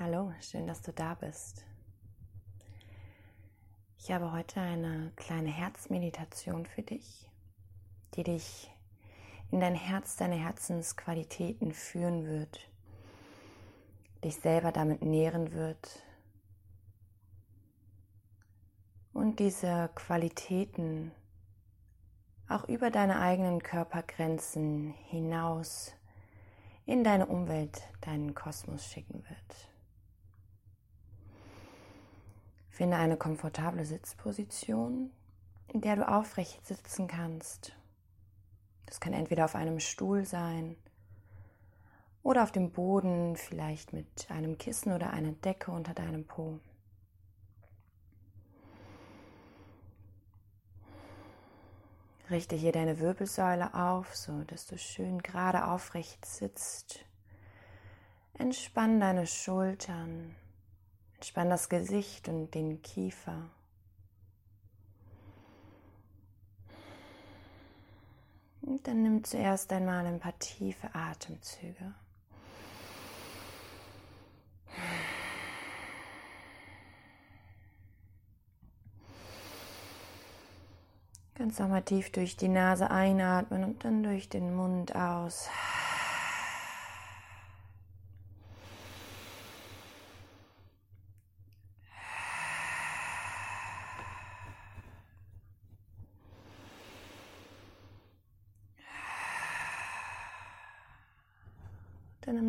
Hallo, schön, dass du da bist. Ich habe heute eine kleine Herzmeditation für dich, die dich in dein Herz, deine Herzensqualitäten führen wird, dich selber damit nähren wird und diese Qualitäten auch über deine eigenen Körpergrenzen hinaus in deine Umwelt, deinen Kosmos schicken wird. Finde eine komfortable Sitzposition, in der du aufrecht sitzen kannst. Das kann entweder auf einem Stuhl sein oder auf dem Boden, vielleicht mit einem Kissen oder einer Decke unter deinem Po. Richte hier deine Wirbelsäule auf, so dass du schön gerade aufrecht sitzt. Entspann deine Schultern. Entspann das Gesicht und den Kiefer. Und dann nimm zuerst einmal ein paar tiefe Atemzüge. Ganz nochmal tief durch die Nase einatmen und dann durch den Mund aus.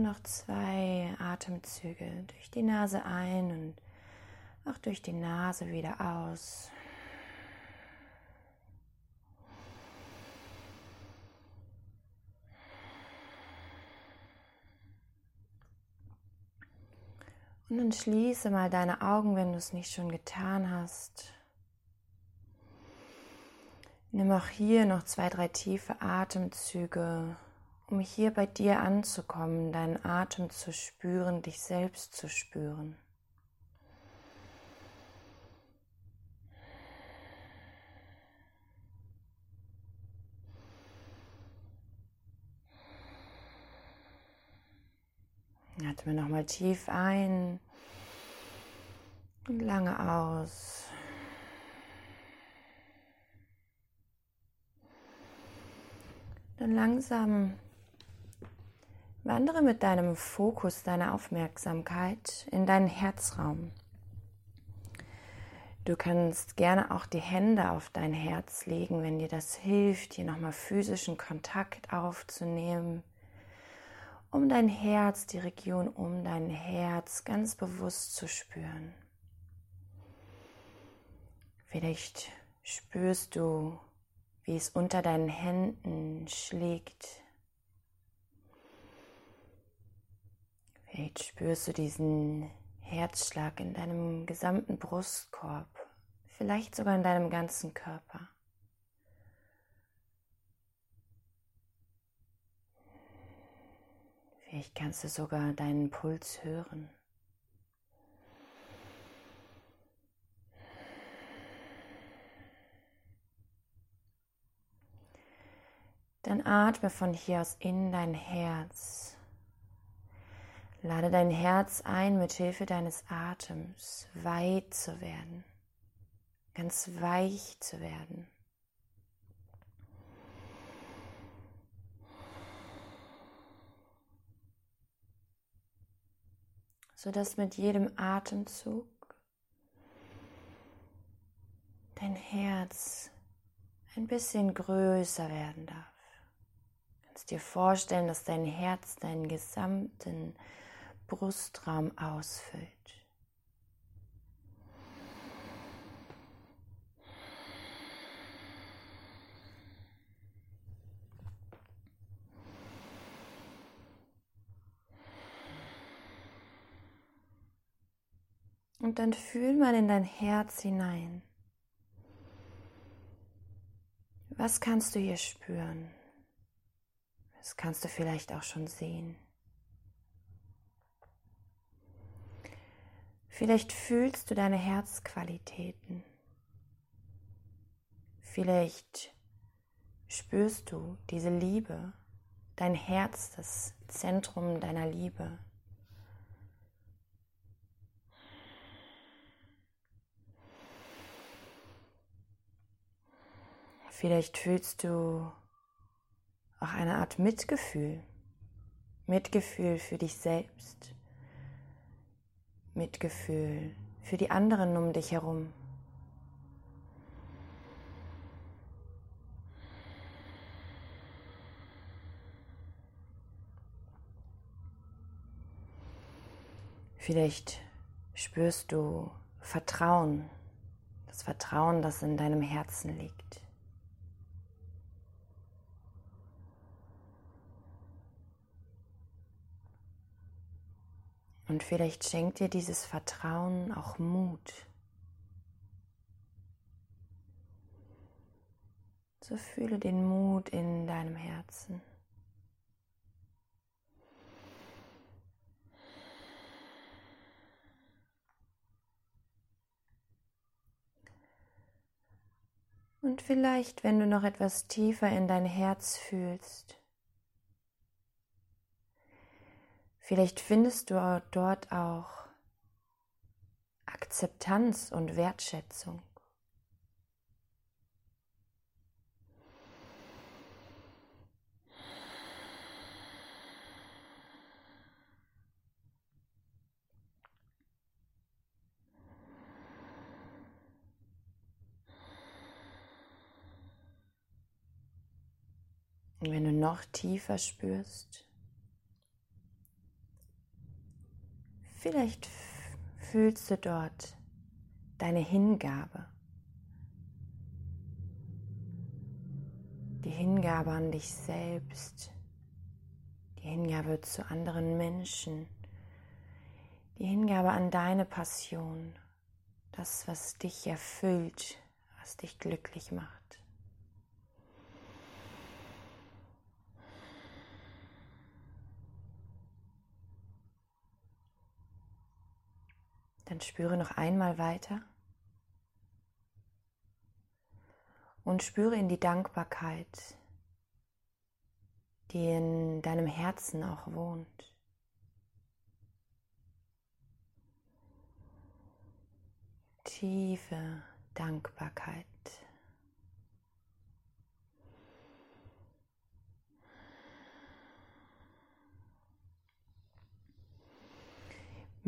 Noch zwei Atemzüge durch die Nase ein und auch durch die Nase wieder aus. Und dann schließe mal deine Augen, wenn du es nicht schon getan hast. Nimm auch hier noch zwei, drei tiefe Atemzüge, um hier bei dir anzukommen, deinen Atem zu spüren, dich selbst zu spüren. Atme nochmal tief ein und lange aus. Dann langsam wandere mit deinem Fokus, deiner Aufmerksamkeit in deinen Herzraum. Du kannst gerne auch die Hände auf dein Herz legen, wenn dir das hilft, hier nochmal physischen Kontakt aufzunehmen um dein Herz, die Region um dein Herz ganz bewusst zu spüren. Vielleicht spürst du, wie es unter deinen Händen schlägt. Vielleicht spürst du diesen Herzschlag in deinem gesamten Brustkorb, vielleicht sogar in deinem ganzen Körper. Vielleicht kannst du sogar deinen Puls hören. Dann atme von hier aus in dein Herz. Lade dein Herz ein, mit Hilfe deines Atems weit zu werden, ganz weich zu werden. sodass mit jedem Atemzug dein Herz ein bisschen größer werden darf. Du kannst dir vorstellen, dass dein Herz deinen gesamten Brustraum ausfüllt. Und dann fühl mal in dein Herz hinein. Was kannst du hier spüren? Das kannst du vielleicht auch schon sehen. Vielleicht fühlst du deine Herzqualitäten. Vielleicht spürst du diese Liebe, dein Herz, das Zentrum deiner Liebe. Vielleicht fühlst du auch eine Art Mitgefühl, Mitgefühl für dich selbst. Mitgefühl für die anderen um dich herum. Vielleicht spürst du Vertrauen, das Vertrauen, das in deinem Herzen liegt. Und vielleicht schenkt dir dieses Vertrauen auch Mut. So fühle den Mut in deinem Herzen. Und vielleicht, wenn du noch etwas tiefer in dein Herz fühlst, vielleicht findest du dort auch Akzeptanz und Wertschätzung. Und wenn du noch tiefer spürst, vielleicht fühlst du dort deine Hingabe. Die Hingabe an dich selbst, die Hingabe zu anderen Menschen, die Hingabe an deine Passion, das, was dich erfüllt, was dich glücklich macht. Dann spüre noch einmal weiter und spüre in die Dankbarkeit, die in deinem Herzen auch wohnt. Tiefe Dankbarkeit.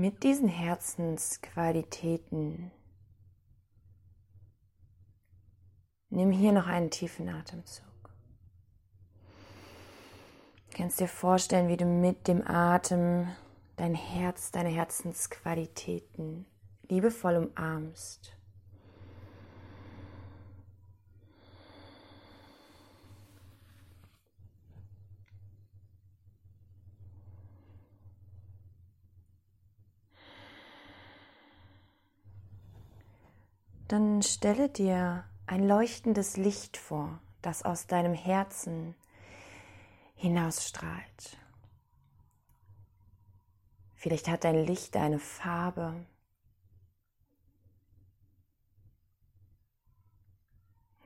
Mit diesen Herzensqualitäten nimm hier noch einen tiefen Atemzug. Du kannst dir vorstellen, wie du mit dem Atem dein Herz, deine Herzensqualitäten liebevoll umarmst. Dann stelle dir ein leuchtendes Licht vor, das aus deinem Herzen hinausstrahlt. Vielleicht hat dein Licht eine Farbe.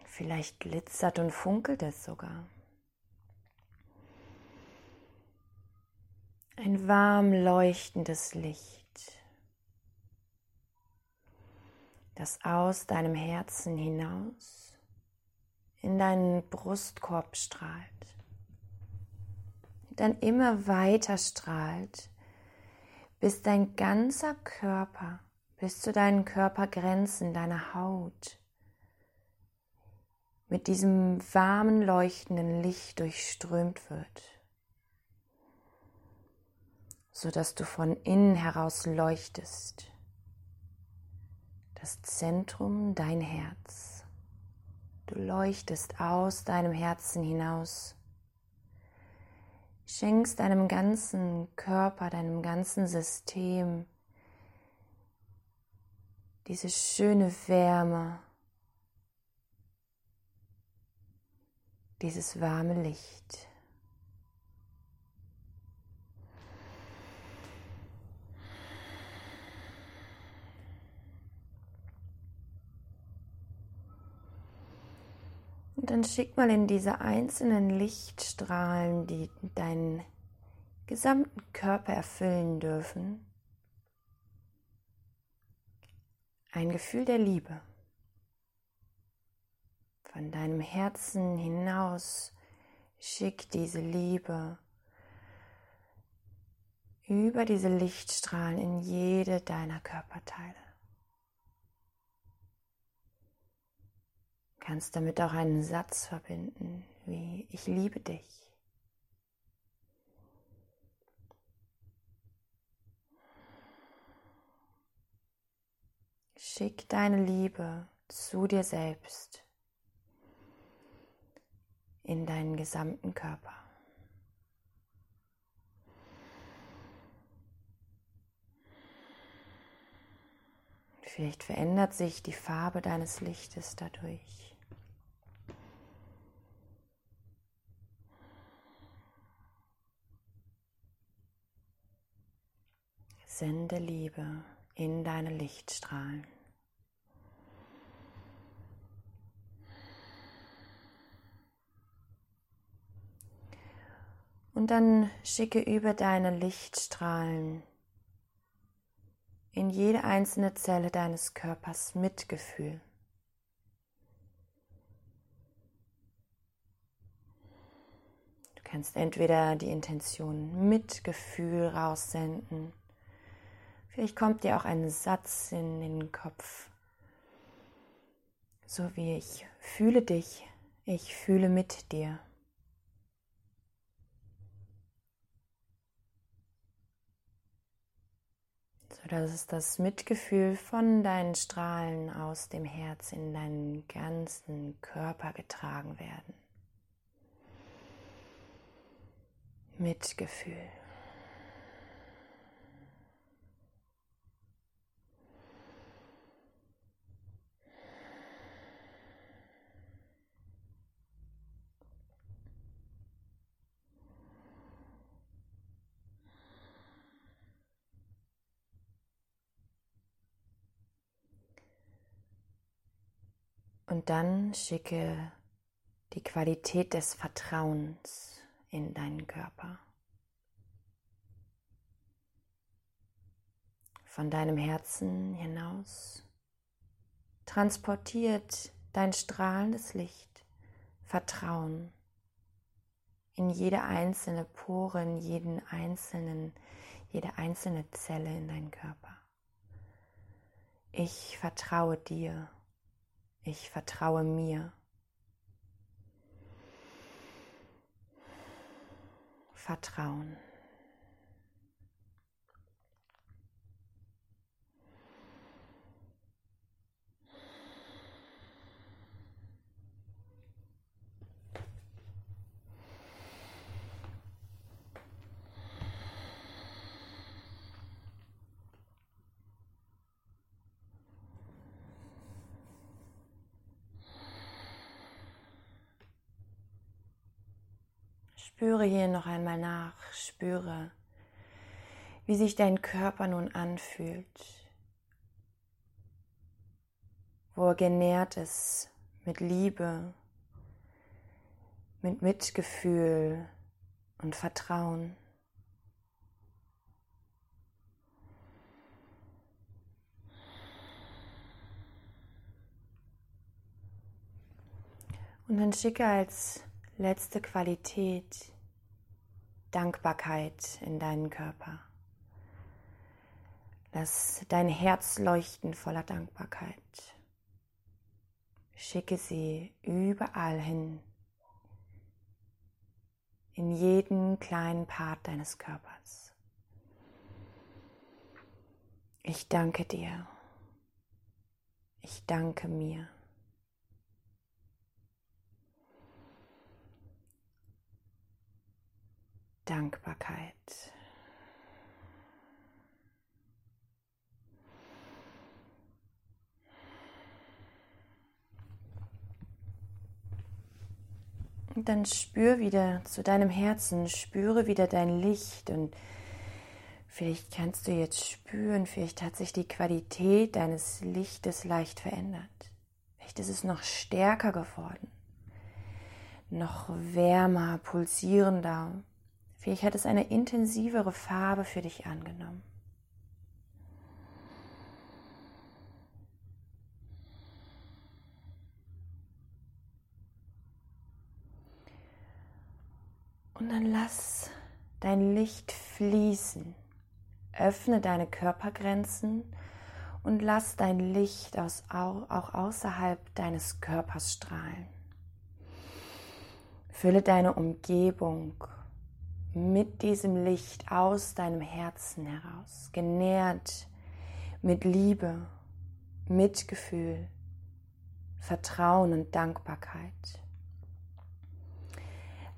Vielleicht glitzert und funkelt es sogar. Ein warm leuchtendes Licht. Das aus deinem Herzen hinaus in deinen Brustkorb strahlt, dann immer weiter strahlt, bis dein ganzer Körper, bis zu deinen Körpergrenzen, deiner Haut, mit diesem warmen, leuchtenden Licht durchströmt wird, so dass du von innen heraus leuchtest das Zentrum, dein Herz. Du leuchtest aus deinem Herzen hinaus. Schenkst deinem ganzen Körper, deinem ganzen System diese schöne Wärme, dieses warme Licht. Und dann schick mal in diese einzelnen Lichtstrahlen, die deinen gesamten Körper erfüllen dürfen, ein Gefühl der Liebe. Von deinem Herzen hinaus schick diese Liebe über diese Lichtstrahlen in jede deiner Körperteile. Du kannst damit auch einen Satz verbinden, wie ich liebe dich. Schick deine Liebe zu dir selbst in deinen gesamten Körper. Vielleicht verändert sich die Farbe deines Lichtes dadurch. Sende Liebe in deine Lichtstrahlen. Und dann schicke über deine Lichtstrahlen in jede einzelne Zelle deines Körpers Mitgefühl. Du kannst entweder die Intention Mitgefühl raussenden. Vielleicht kommt dir auch ein Satz in den Kopf. So wie ich fühle dich, ich fühle mit dir. sodass es das Mitgefühl von deinen Strahlen aus dem Herz in deinen ganzen Körper getragen werden. Mitgefühl. Und dann schicke die Qualität des Vertrauens in deinen Körper. Von deinem Herzen hinaus transportiert dein strahlendes Licht Vertrauen in jede einzelne Pore, in jeden einzelnen, jede einzelne Zelle in deinen Körper. Ich vertraue dir. Ich vertraue mir. Vertrauen. Spüre hier noch einmal nach, spüre, wie sich dein Körper nun anfühlt, wo er genährt ist mit Liebe, mit Mitgefühl und Vertrauen. Und dann schicke als letzte Qualität, Dankbarkeit in deinen Körper. Lass dein Herz leuchten voller Dankbarkeit. Schicke sie überall hin, in jeden kleinen Part deines Körpers. Ich danke dir. Ich danke mir. Dankbarkeit. Und dann spür wieder zu deinem Herzen, spüre wieder dein Licht und vielleicht kannst du jetzt spüren, vielleicht hat sich die Qualität deines Lichtes leicht verändert. Vielleicht ist es noch stärker geworden, noch wärmer, pulsierender, Vielleicht hat es eine intensivere Farbe für dich angenommen. Und dann lass dein Licht fließen. Öffne deine Körpergrenzen und lass dein Licht aus, auch außerhalb deines Körpers strahlen. Fülle deine Umgebung mit diesem Licht aus deinem Herzen heraus, genährt mit Liebe, Mitgefühl, Vertrauen und Dankbarkeit.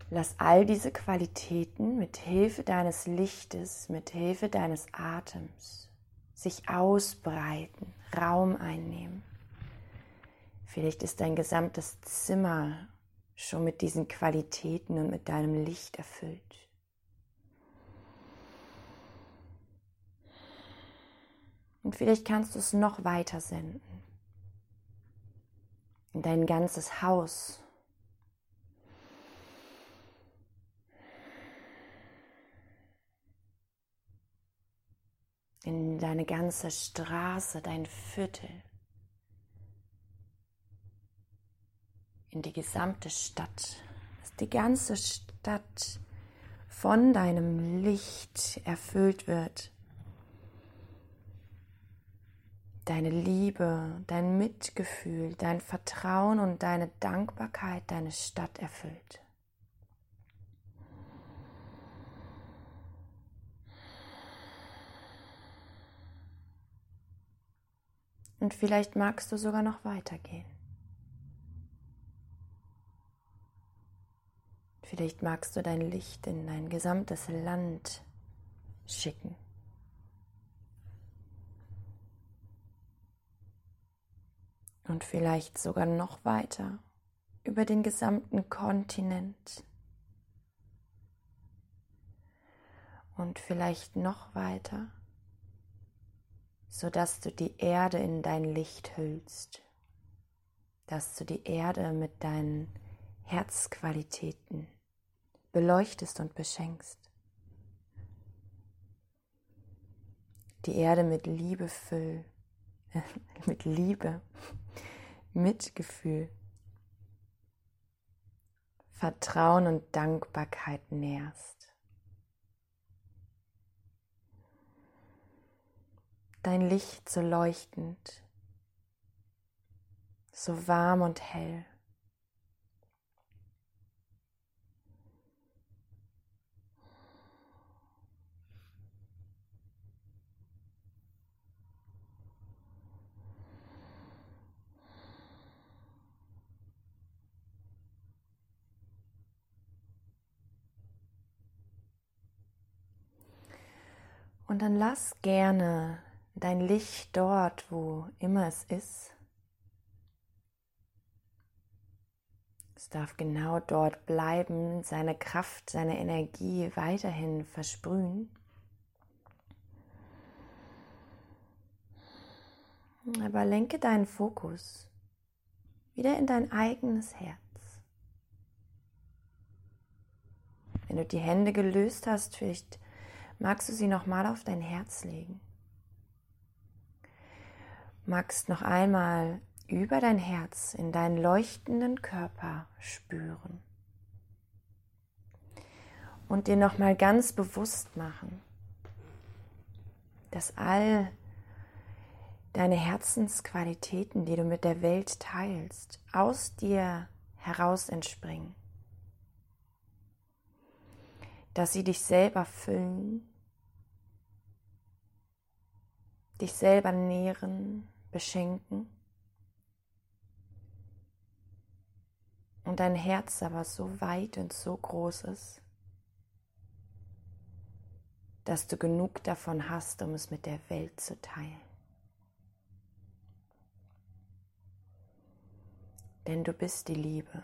Lass all diese Qualitäten mit Hilfe deines Lichtes, mit Hilfe deines Atems sich ausbreiten, Raum einnehmen. Vielleicht ist dein gesamtes Zimmer schon mit diesen Qualitäten und mit deinem Licht erfüllt. Und vielleicht kannst du es noch weiter senden. In dein ganzes Haus, in deine ganze Straße, dein Viertel, in die gesamte Stadt, dass die ganze Stadt von deinem Licht erfüllt wird. Deine Liebe, dein Mitgefühl, dein Vertrauen und deine Dankbarkeit deine Stadt erfüllt. Und vielleicht magst du sogar noch weitergehen. Vielleicht magst du dein Licht in dein gesamtes Land schicken. Und vielleicht sogar noch weiter über den gesamten Kontinent. Und vielleicht noch weiter sodass du die Erde in dein Licht hüllst, dass du die Erde mit deinen Herzqualitäten beleuchtest und beschenkst. Die Erde mit Liebe füll, mit Liebe, Mitgefühl, Vertrauen und Dankbarkeit nährst. dein Licht so leuchtend, so warm und hell. Und dann lass gerne dein Licht dort, wo immer es ist. Es darf genau dort bleiben, seine Kraft, seine Energie weiterhin versprühen. Aber lenke deinen Fokus wieder in dein eigenes Herz. Wenn du die Hände gelöst hast, vielleicht magst du sie nochmal auf dein Herz legen? Magst noch einmal über dein Herz in deinen leuchtenden Körper spüren und dir noch mal ganz bewusst machen, dass all deine Herzensqualitäten, die du mit der Welt teilst, aus dir heraus entspringen, dass sie dich selber füllen, dich selber nähren, beschenken und dein Herz aber so weit und so groß ist, dass du genug davon hast, um es mit der Welt zu teilen. Denn du bist die Liebe.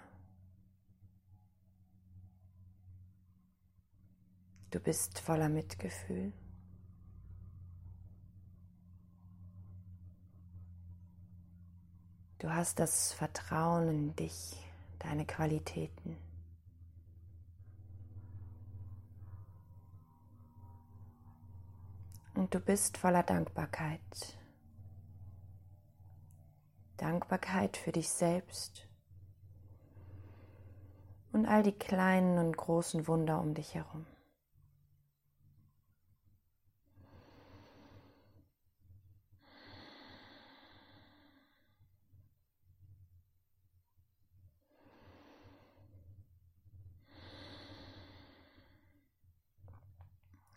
Du bist voller Mitgefühl. Du hast das Vertrauen in dich, deine Qualitäten. Und du bist voller Dankbarkeit. Dankbarkeit für dich selbst und all die kleinen und großen Wunder um dich herum.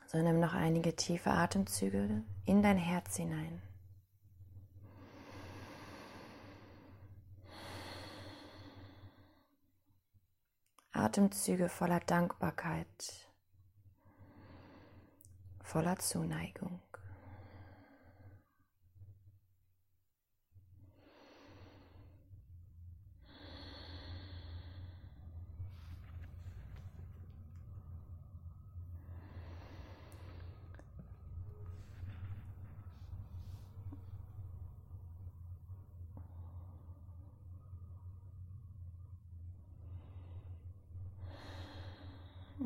So nimm noch einige tiefe Atemzüge in dein Herz hinein. Atemzüge voller Dankbarkeit, voller Zuneigung.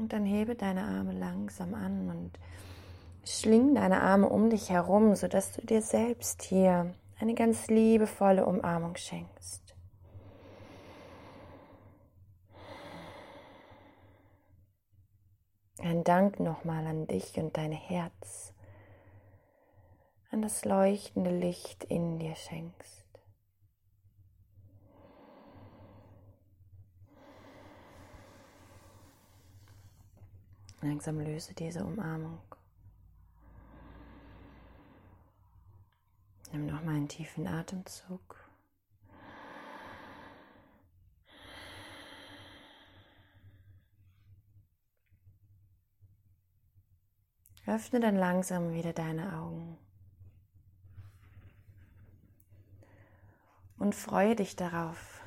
Und dann hebe deine Arme langsam an und schling deine Arme um dich herum, sodass du dir selbst hier eine ganz liebevolle Umarmung schenkst. Ein Dank nochmal an dich und dein Herz, an das leuchtende Licht in dir schenkst. Langsam löse diese Umarmung. Nimm nochmal einen tiefen Atemzug. Öffne dann langsam wieder deine Augen. Und freue dich darauf,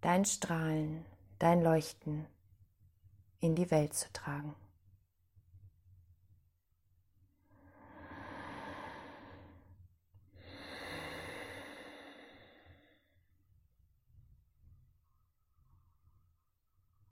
dein Strahlen, dein Leuchten in die Welt zu tragen.